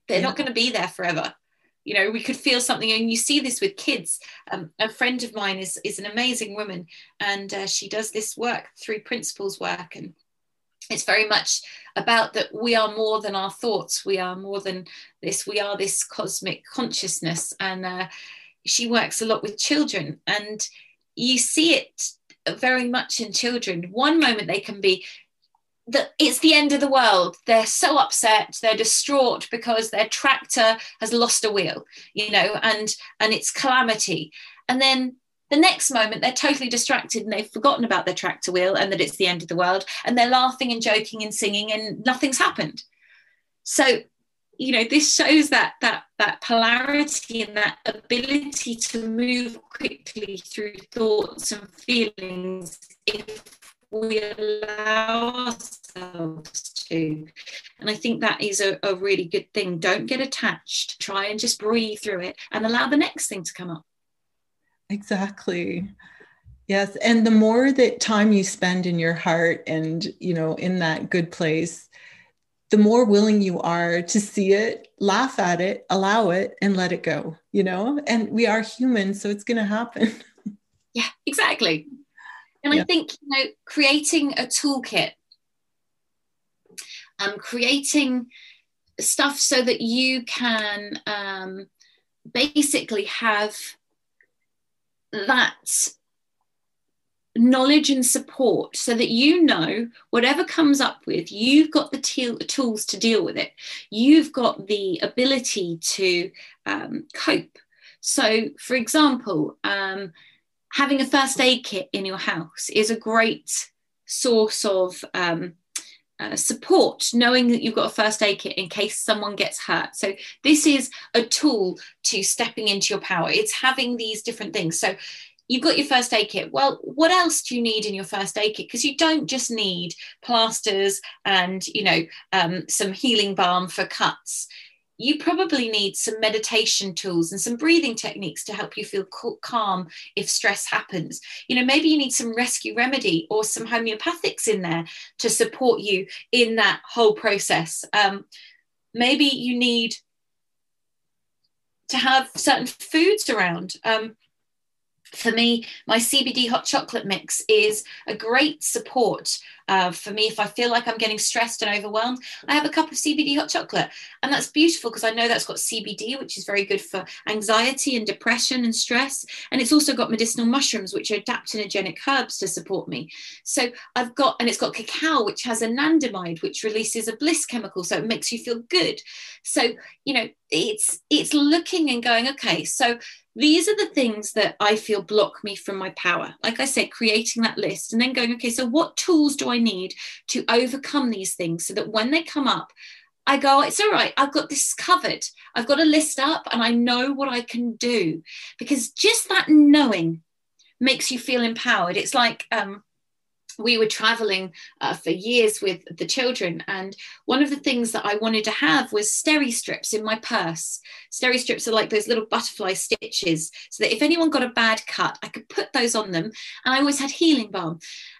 They're yeah. not going to be there forever. You know we could feel something and you see this with kids. Um, a friend of mine is is an amazing woman and uh, she does this work through principles work and it's very much about that we are more than our thoughts. We are more than this. We are this cosmic consciousness. And uh, she works a lot with children. And you see it very much in children. One moment they can be that it's the end of the world. They're so upset. They're distraught because their tractor has lost a wheel you know and and it's calamity. And then the next moment, they're totally distracted and they've forgotten about their tractor wheel and that it's the end of the world. And they're laughing and joking and singing, and nothing's happened. So, you know, this shows that that that polarity and that ability to move quickly through thoughts and feelings if we allow ourselves to. And I think that is a, a really good thing. Don't get attached, try and just breathe through it and allow the next thing to come up. Exactly. Yes. And the more that time you spend in your heart and, you know, in that good place, the more willing you are to see it, laugh at it, allow it, and let it go, you know? And we are human, so it's going to happen. Yeah, exactly. And yeah. I think, you know, creating a toolkit, um, creating stuff so that you can um, basically have that knowledge and support so that you know whatever comes up with you've got the te- tools to deal with it. You've got the ability to um, cope. So for example um, having a first aid kit in your house is a great source of um, uh, support, knowing that you've got a first aid kit in case someone gets hurt. So, this is a tool to stepping into your power. It's having these different things. So, you've got your first aid kit. Well, what else do you need in your first aid kit? Because you don't just need plasters and, you know, um, some healing balm for cuts you probably need some meditation tools and some breathing techniques to help you feel calm if stress happens. You know, maybe you need some rescue remedy or some homeopathics in there to support you in that whole process. Um, maybe you need to have certain foods around. Um, for me, my CBD hot chocolate mix is a great support uh, for me if I feel like I'm getting stressed and overwhelmed. I have a cup of CBD hot chocolate, and that's beautiful because I know that's got CBD, which is very good for anxiety and depression and stress. And it's also got medicinal mushrooms, which are adaptogenic herbs to support me. So I've got, and it's got cacao, which has anandamide, which releases a bliss chemical, so it makes you feel good. So you know, it's it's looking and going, okay, so these are the things that I feel block me from my power. Like I said, creating that list and then going, okay, so what tools do I need to overcome these things so that when they come up, I go, it's all right, I've got this covered. I've got a list up and I know what I can do. Because just that knowing makes you feel empowered. It's like, um, we were traveling uh, for years with the children and one of the things that i wanted to have was steri strips in my purse steri strips are like those little butterfly stitches so that if anyone got a bad cut i could put those on them and i always had healing balm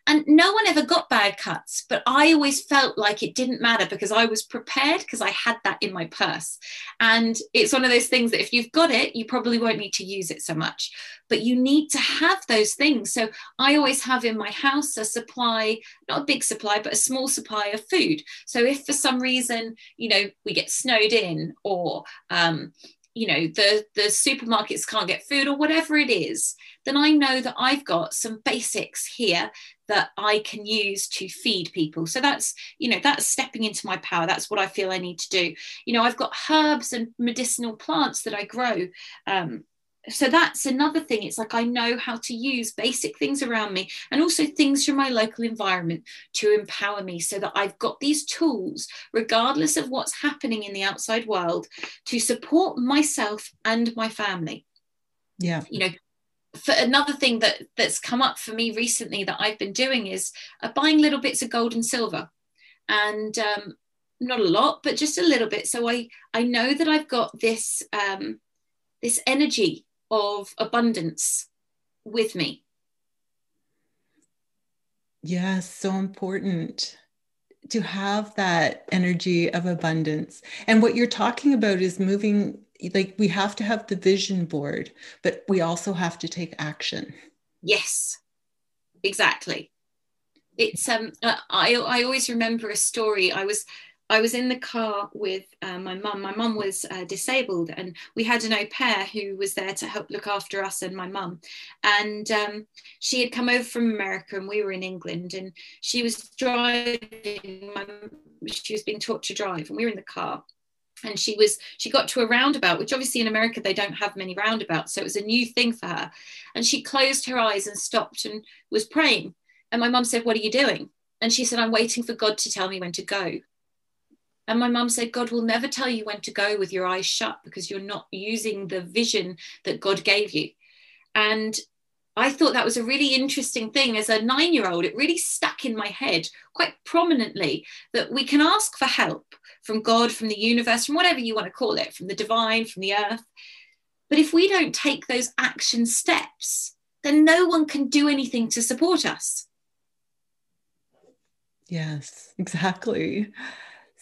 and no one ever got bad cuts, but I always felt like it didn't matter because I was prepared because I had that in my purse. And it's one of those things that if you've got it, you probably won't need to use it so much, but you need to have those things. So I always have in my house a supply, not a big supply, but a small supply of food. So if for some reason, you know, we get snowed in or, um, you know the the supermarkets can't get food or whatever it is then i know that i've got some basics here that I can use to feed people. So that's, you know, that's stepping into my power. That's what I feel I need to do. You know, I've got herbs and medicinal plants that I grow. Um, so that's another thing. It's like I know how to use basic things around me and also things from my local environment to empower me so that I've got these tools, regardless of what's happening in the outside world, to support myself and my family. Yeah. You know, for another thing that that's come up for me recently that I've been doing is uh, buying little bits of gold and silver, and um, not a lot, but just a little bit. So I I know that I've got this um, this energy of abundance with me. Yeah, so important to have that energy of abundance. And what you're talking about is moving like we have to have the vision board, but we also have to take action. Yes, exactly. It's um I I always remember a story. I was I was in the car with uh, my mum. My mum was uh, disabled, and we had an au pair who was there to help look after us and my mum. And um, she had come over from America, and we were in England. And she was driving. My, she was being taught to drive, and we were in the car and she was she got to a roundabout which obviously in america they don't have many roundabouts so it was a new thing for her and she closed her eyes and stopped and was praying and my mum said what are you doing and she said i'm waiting for god to tell me when to go and my mum said god will never tell you when to go with your eyes shut because you're not using the vision that god gave you and I thought that was a really interesting thing. As a nine year old, it really stuck in my head quite prominently that we can ask for help from God, from the universe, from whatever you want to call it, from the divine, from the earth. But if we don't take those action steps, then no one can do anything to support us. Yes, exactly.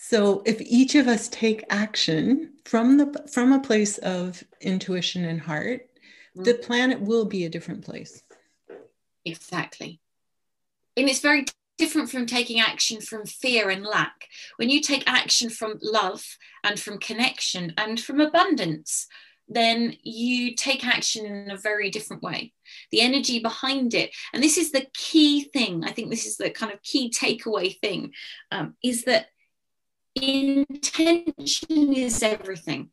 So if each of us take action from the from a place of intuition and heart, mm-hmm. the planet will be a different place. Exactly. And it's very different from taking action from fear and lack. When you take action from love and from connection and from abundance, then you take action in a very different way. The energy behind it, and this is the key thing, I think this is the kind of key takeaway thing, um, is that intention is everything.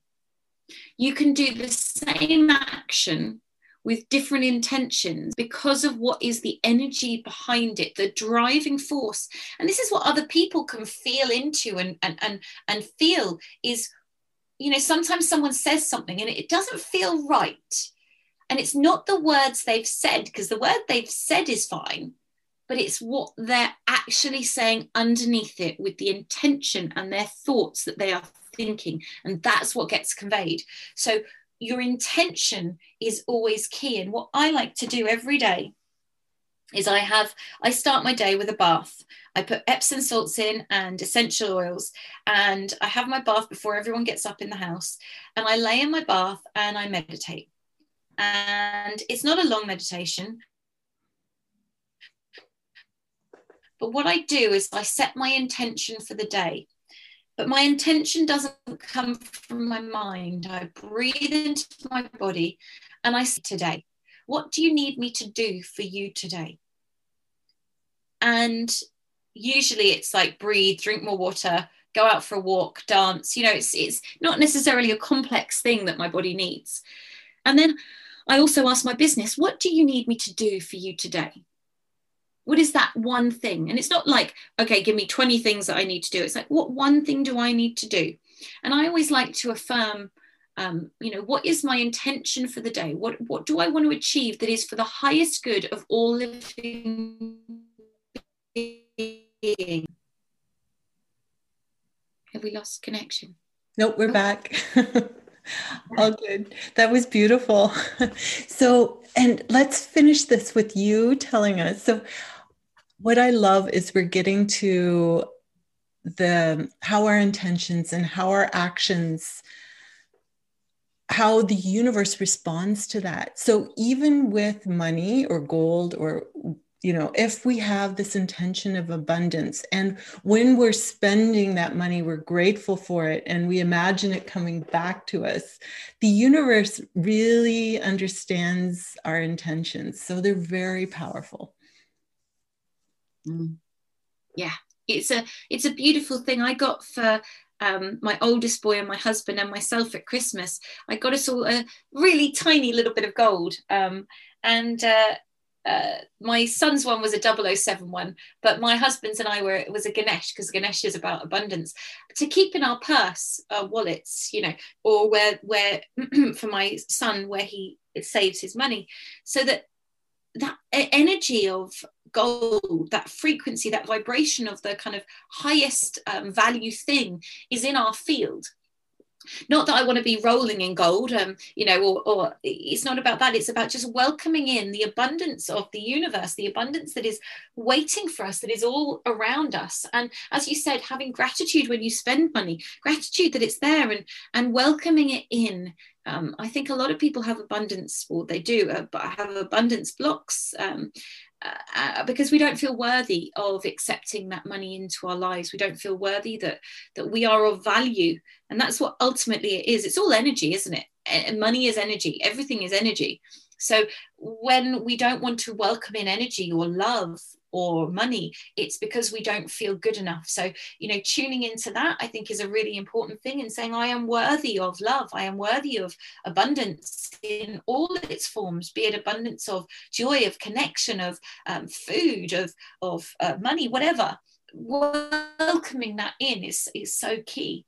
You can do the same action with different intentions because of what is the energy behind it, the driving force. And this is what other people can feel into and, and, and, and feel is, you know, sometimes someone says something and it doesn't feel right. And it's not the words they've said, because the word they've said is fine but it's what they're actually saying underneath it with the intention and their thoughts that they are thinking. And that's what gets conveyed. So your intention is always key. And what I like to do every day is I have I start my day with a bath. I put Epsom salts in and essential oils, and I have my bath before everyone gets up in the house. And I lay in my bath and I meditate. And it's not a long meditation. But what I do is I set my intention for the day. But my intention doesn't come from my mind. I breathe into my body and I say, Today, what do you need me to do for you today? And usually it's like breathe, drink more water, go out for a walk, dance. You know, it's, it's not necessarily a complex thing that my body needs. And then I also ask my business, What do you need me to do for you today? What is that one thing? And it's not like okay give me 20 things that i need to do. It's like what one thing do i need to do? And i always like to affirm um, you know what is my intention for the day? What what do i want to achieve that is for the highest good of all living beings? Have we lost connection? Nope we're oh. back. All good. That was beautiful. So and let's finish this with you telling us. So what I love is we're getting to the how our intentions and how our actions how the universe responds to that. So even with money or gold or you know if we have this intention of abundance and when we're spending that money we're grateful for it and we imagine it coming back to us the universe really understands our intentions. So they're very powerful Mm. Yeah, it's a it's a beautiful thing. I got for um, my oldest boy and my husband and myself at Christmas. I got us all a really tiny little bit of gold, um, and uh, uh, my son's one was a 007 one, but my husband's and I were it was a Ganesh because Ganesh is about abundance to keep in our purse, uh, wallets, you know, or where where for my son where he saves his money, so that that energy of gold, that frequency, that vibration of the kind of highest um, value thing is in our field. Not that I want to be rolling in gold, um, you know, or, or it's not about that. It's about just welcoming in the abundance of the universe, the abundance that is waiting for us, that is all around us. And as you said, having gratitude when you spend money, gratitude that it's there, and and welcoming it in um, I think a lot of people have abundance, or they do, uh, have abundance blocks. Um, uh, uh, because we don't feel worthy of accepting that money into our lives. We don't feel worthy that that we are of value. And that's what ultimately it is. It's all energy isn't it? And money is energy. Everything is energy. So when we don't want to welcome in energy or love or money it's because we don't feel good enough. So you know tuning into that i think is a really important thing and saying i am worthy of love. I am worthy of abundance in all its forms be it abundance of joy of connection of um, food of of uh, money whatever. Welcoming that in is is so key.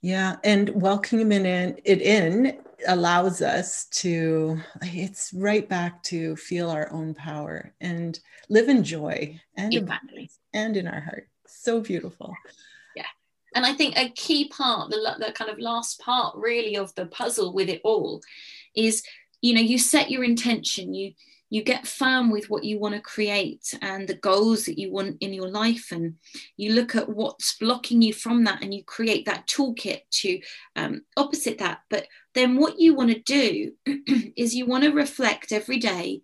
Yeah and welcoming it in, it in allows us to it's right back to feel our own power and live in joy and exactly. and in our heart. So beautiful. Yeah. And i think a key part the, the kind of last part really of the puzzle with it all is you know you set your intention. You you get firm with what you want to create and the goals that you want in your life. And you look at what's blocking you from that and you create that toolkit to um, opposite that. But then what you want to do is you want to reflect every day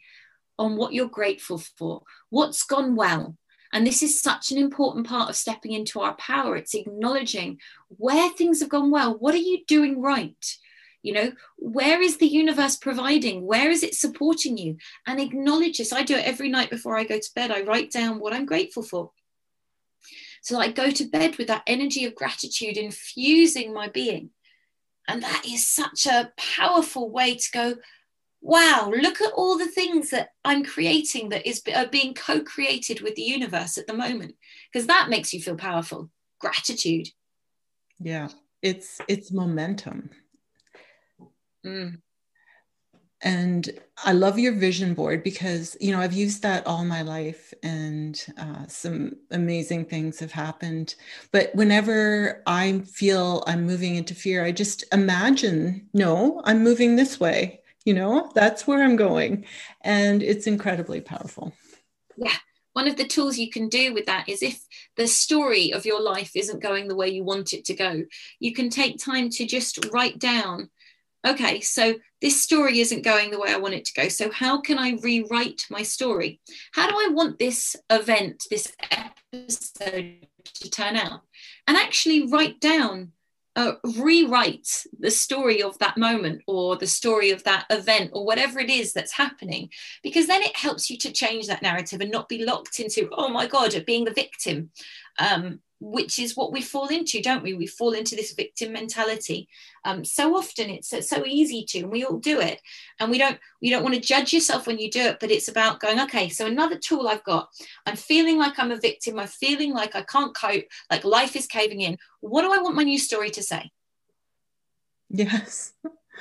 on what you're grateful for what's gone well. And this is such an important part of stepping into our power. It's acknowledging where things have gone well. What are you doing right? You know where is the universe providing? Where is it supporting you? And acknowledge this. I do it every night before i go to bed. I write down what i'm grateful for. So i go to bed with that energy of gratitude infusing my being and that is such a powerful way to go wow look at all the things that i'm creating that is are being co-created with the universe at the moment. Because that makes you feel powerful. Gratitude. Yeah it's it's momentum. Mm. And I love your vision board because, you know, I've used that all my life and uh, some amazing things have happened. But whenever I feel I'm moving into fear, I just imagine, no, I'm moving this way. You know, that's where I'm going. And it's incredibly powerful. Yeah. One of the tools you can do with that is if the story of your life isn't going the way you want it to go, you can take time to just write down okay, so this story isn't going the way I want it to go. So, how can I rewrite my story? How do I want this event, this episode to turn out? And actually write down, uh, rewrite the story of that moment or the story of that event or whatever it is that's happening, because then it helps you to change that narrative and not be locked into, oh my God, being the victim. Um, which is what we fall into, don't we? We fall into this victim mentality. Um, so often it's, so easy to, and we all do it. And we don't you don't want to judge yourself when you do it, but it's about going, okay, so another tool I've got. I'm feeling like I'm a victim. I'm feeling like I can't cope, like life is caving in. What do I want my new story to say? Yes.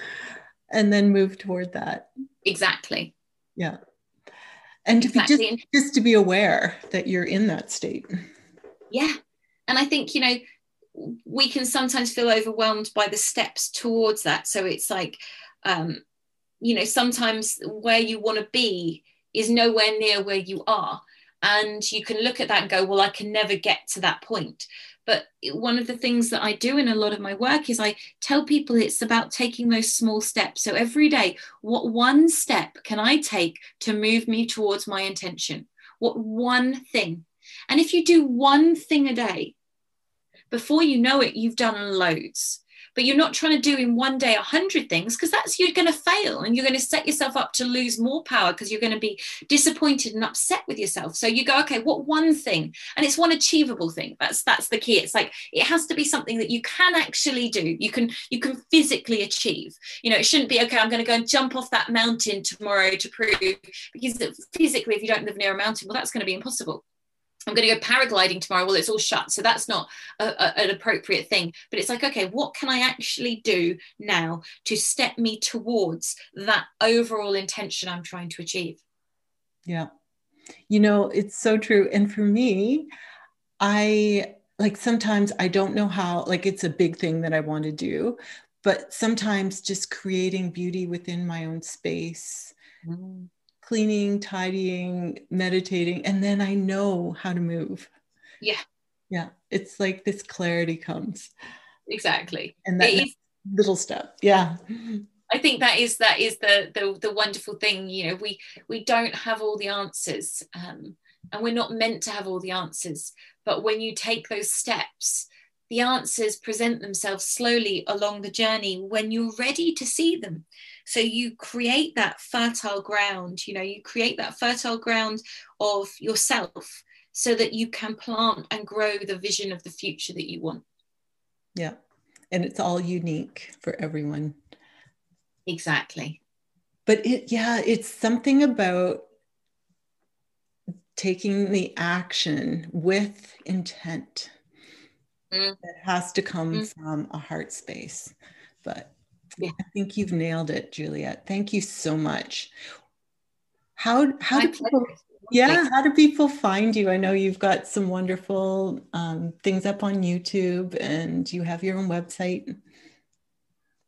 and then move toward that. Exactly. Yeah. And to exactly. be just, just to be aware that you're in that state. Yeah and i think you know we can sometimes feel overwhelmed by the steps towards that. So it's like um you know sometimes where you want to be is nowhere near where you are. And you can look at that and go well i can never get to that point. But one of the things that i do in a lot of my work is i tell people it's about taking those small steps. So every day what one step can i take to move me towards my intention? What one thing and if you do one thing a day, before you know it, you've done loads. But you're not trying to do in one day a hundred things because that's you're going to fail and you're going to set yourself up to lose more power because you're going to be disappointed and upset with yourself. So you go, okay, what one thing? And it's one achievable thing. That's that's the key. It's like it has to be something that you can actually do. You can you can physically achieve. You know, it shouldn't be okay. I'm going to go and jump off that mountain tomorrow to prove because physically, if you don't live near a mountain, well, that's going to be impossible. I'm going to go paragliding tomorrow. Well, it's all shut. So that's not a, a, an appropriate thing. But it's like, okay, what can I actually do now to step me towards that overall intention I'm trying to achieve? Yeah. You know, it's so true. And for me, I like sometimes I don't know how, like, it's a big thing that I want to do, but sometimes just creating beauty within my own space. Mm cleaning, tidying, meditating, and then I know how to move. Yeah. Yeah. It's like this clarity comes. Exactly. And that little step. Yeah. I think that is that is the, the the wonderful thing. You know, we we don't have all the answers, um, and we're not meant to have all the answers. But when you take those steps, the answers present themselves slowly along the journey when you're ready to see them. So you create that fertile ground, you know, you create that fertile ground of yourself so that you can plant and grow the vision of the future that you want. Yeah. And it's all unique for everyone. Exactly. But it, yeah, it's something about taking the action with intent mm. that has to come mm. from a heart space. But yeah. I think you've nailed it, Juliet. Thank you so much. How how My do people yeah how do people find you? I know you've got some wonderful um, things up on YouTube and you have your own website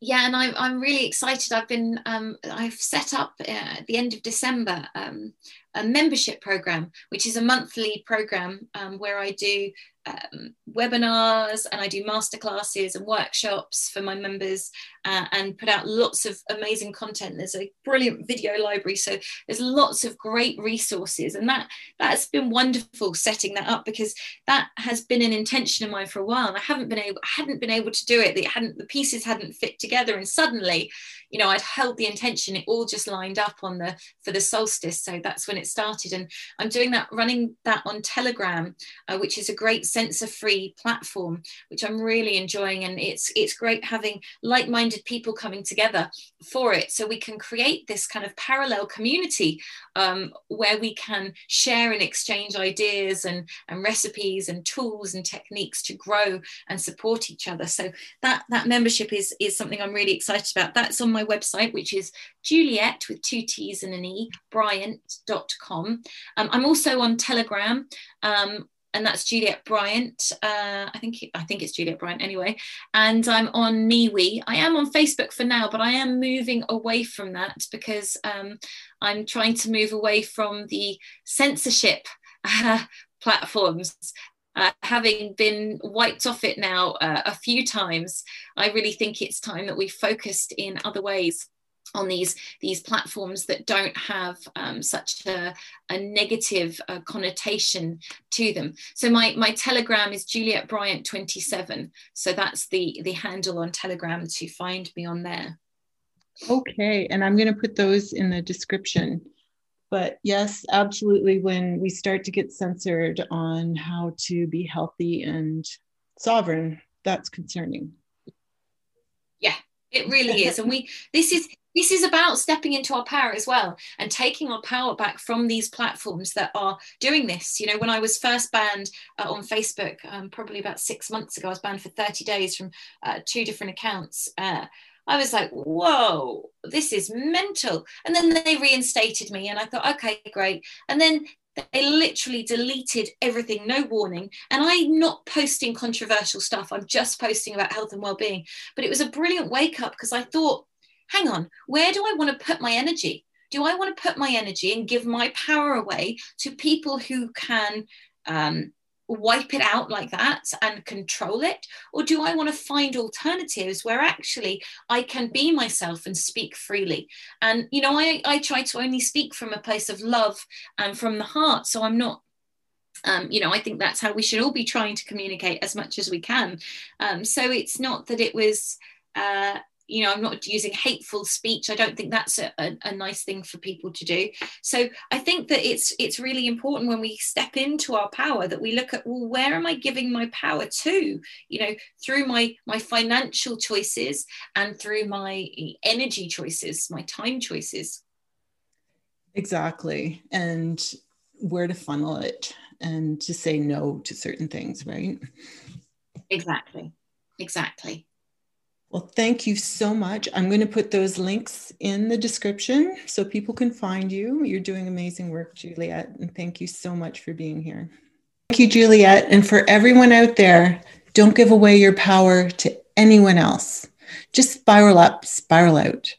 yeah, and I'm, I'm really excited. I've been um, I've set up uh, at the end of December um, a membership program, which is a monthly program um, where I do um, webinars and I do masterclasses and workshops for my members uh, and put out lots of amazing content. There's a brilliant video library, so there's lots of great resources, and that that's been wonderful setting that up because that has been an intention of mine for a while, and I haven't been able hadn't been able to do it. It hadn't the pieces hadn't fit together, and suddenly, you know, I'd held the intention. It all just lined up on the for the solstice, so that's when it started, and I'm doing that running that on Telegram, uh, which is a great censor free platform, which I'm really enjoying, and it's it's great having like-minded minded people coming together for it. So we can create this kind of parallel community um, where we can share and exchange ideas and, and recipes and tools and techniques to grow and support each other. So that that membership is is something i'm really excited about. That's on my website which is juliet with two t's and an e bryant.com um, i'm also on telegram um, and that's Juliet Bryant. Uh, I think I think it's Juliet Bryant anyway. And I'm on MeWe. I am on Facebook for now, but I am moving away from that because um, I'm trying to move away from the censorship uh, platforms. Uh, having been wiped off it now uh, a few times, I really think it's time that we focused in other ways on these these platforms that don't have um, such a, a negative uh, connotation to them. So my my Telegram is Juliet Bryant 27. So that's the the handle on Telegram to find me on there. Okay, and I'm going to put those in the description. But yes, absolutely. When we start to get censored on how to be healthy and sovereign, that's concerning. It really is. And we this is this is about stepping into our power as well and taking our power back from these platforms that are doing this. You know, when I was first banned uh, on Facebook, um, probably about six months ago, I was banned for 30 days from uh, two different accounts. Uh, I was like, whoa, this is mental. And then they reinstated me, and I thought, okay, great. And then they literally deleted everything, no warning. And I'm not posting controversial stuff, I'm just posting about health and well being. But it was a brilliant wake up because I thought, hang on, where do I want to put my energy? Do I want to put my energy and give my power away to people who can um, wipe it out like that and control it? Or do I want to find alternatives where actually I can be myself and speak freely? And, you know, I, I try to only speak from a place of love and from the heart. So I'm not um, you know, I think that's how we should all be trying to communicate as much as we can. Um, so it's not that it was, uh, you know i'm not using hateful speech. I don't think that's a, a, a, nice thing for people to do. So i think that it's it's really important when we step into our power that we look at well where am i giving my power to? You know through my my financial choices and through my energy choices my time choices. Exactly. And where to funnel it and to say no to certain things right? Exactly. Exactly well, thank you so much. I'm going to put those links in the description so people can find you. You're doing amazing work, Juliet, and thank you so much for being here. Thank you, Juliet. And for everyone out there, don't give away your power to anyone else. Just spiral up, spiral out.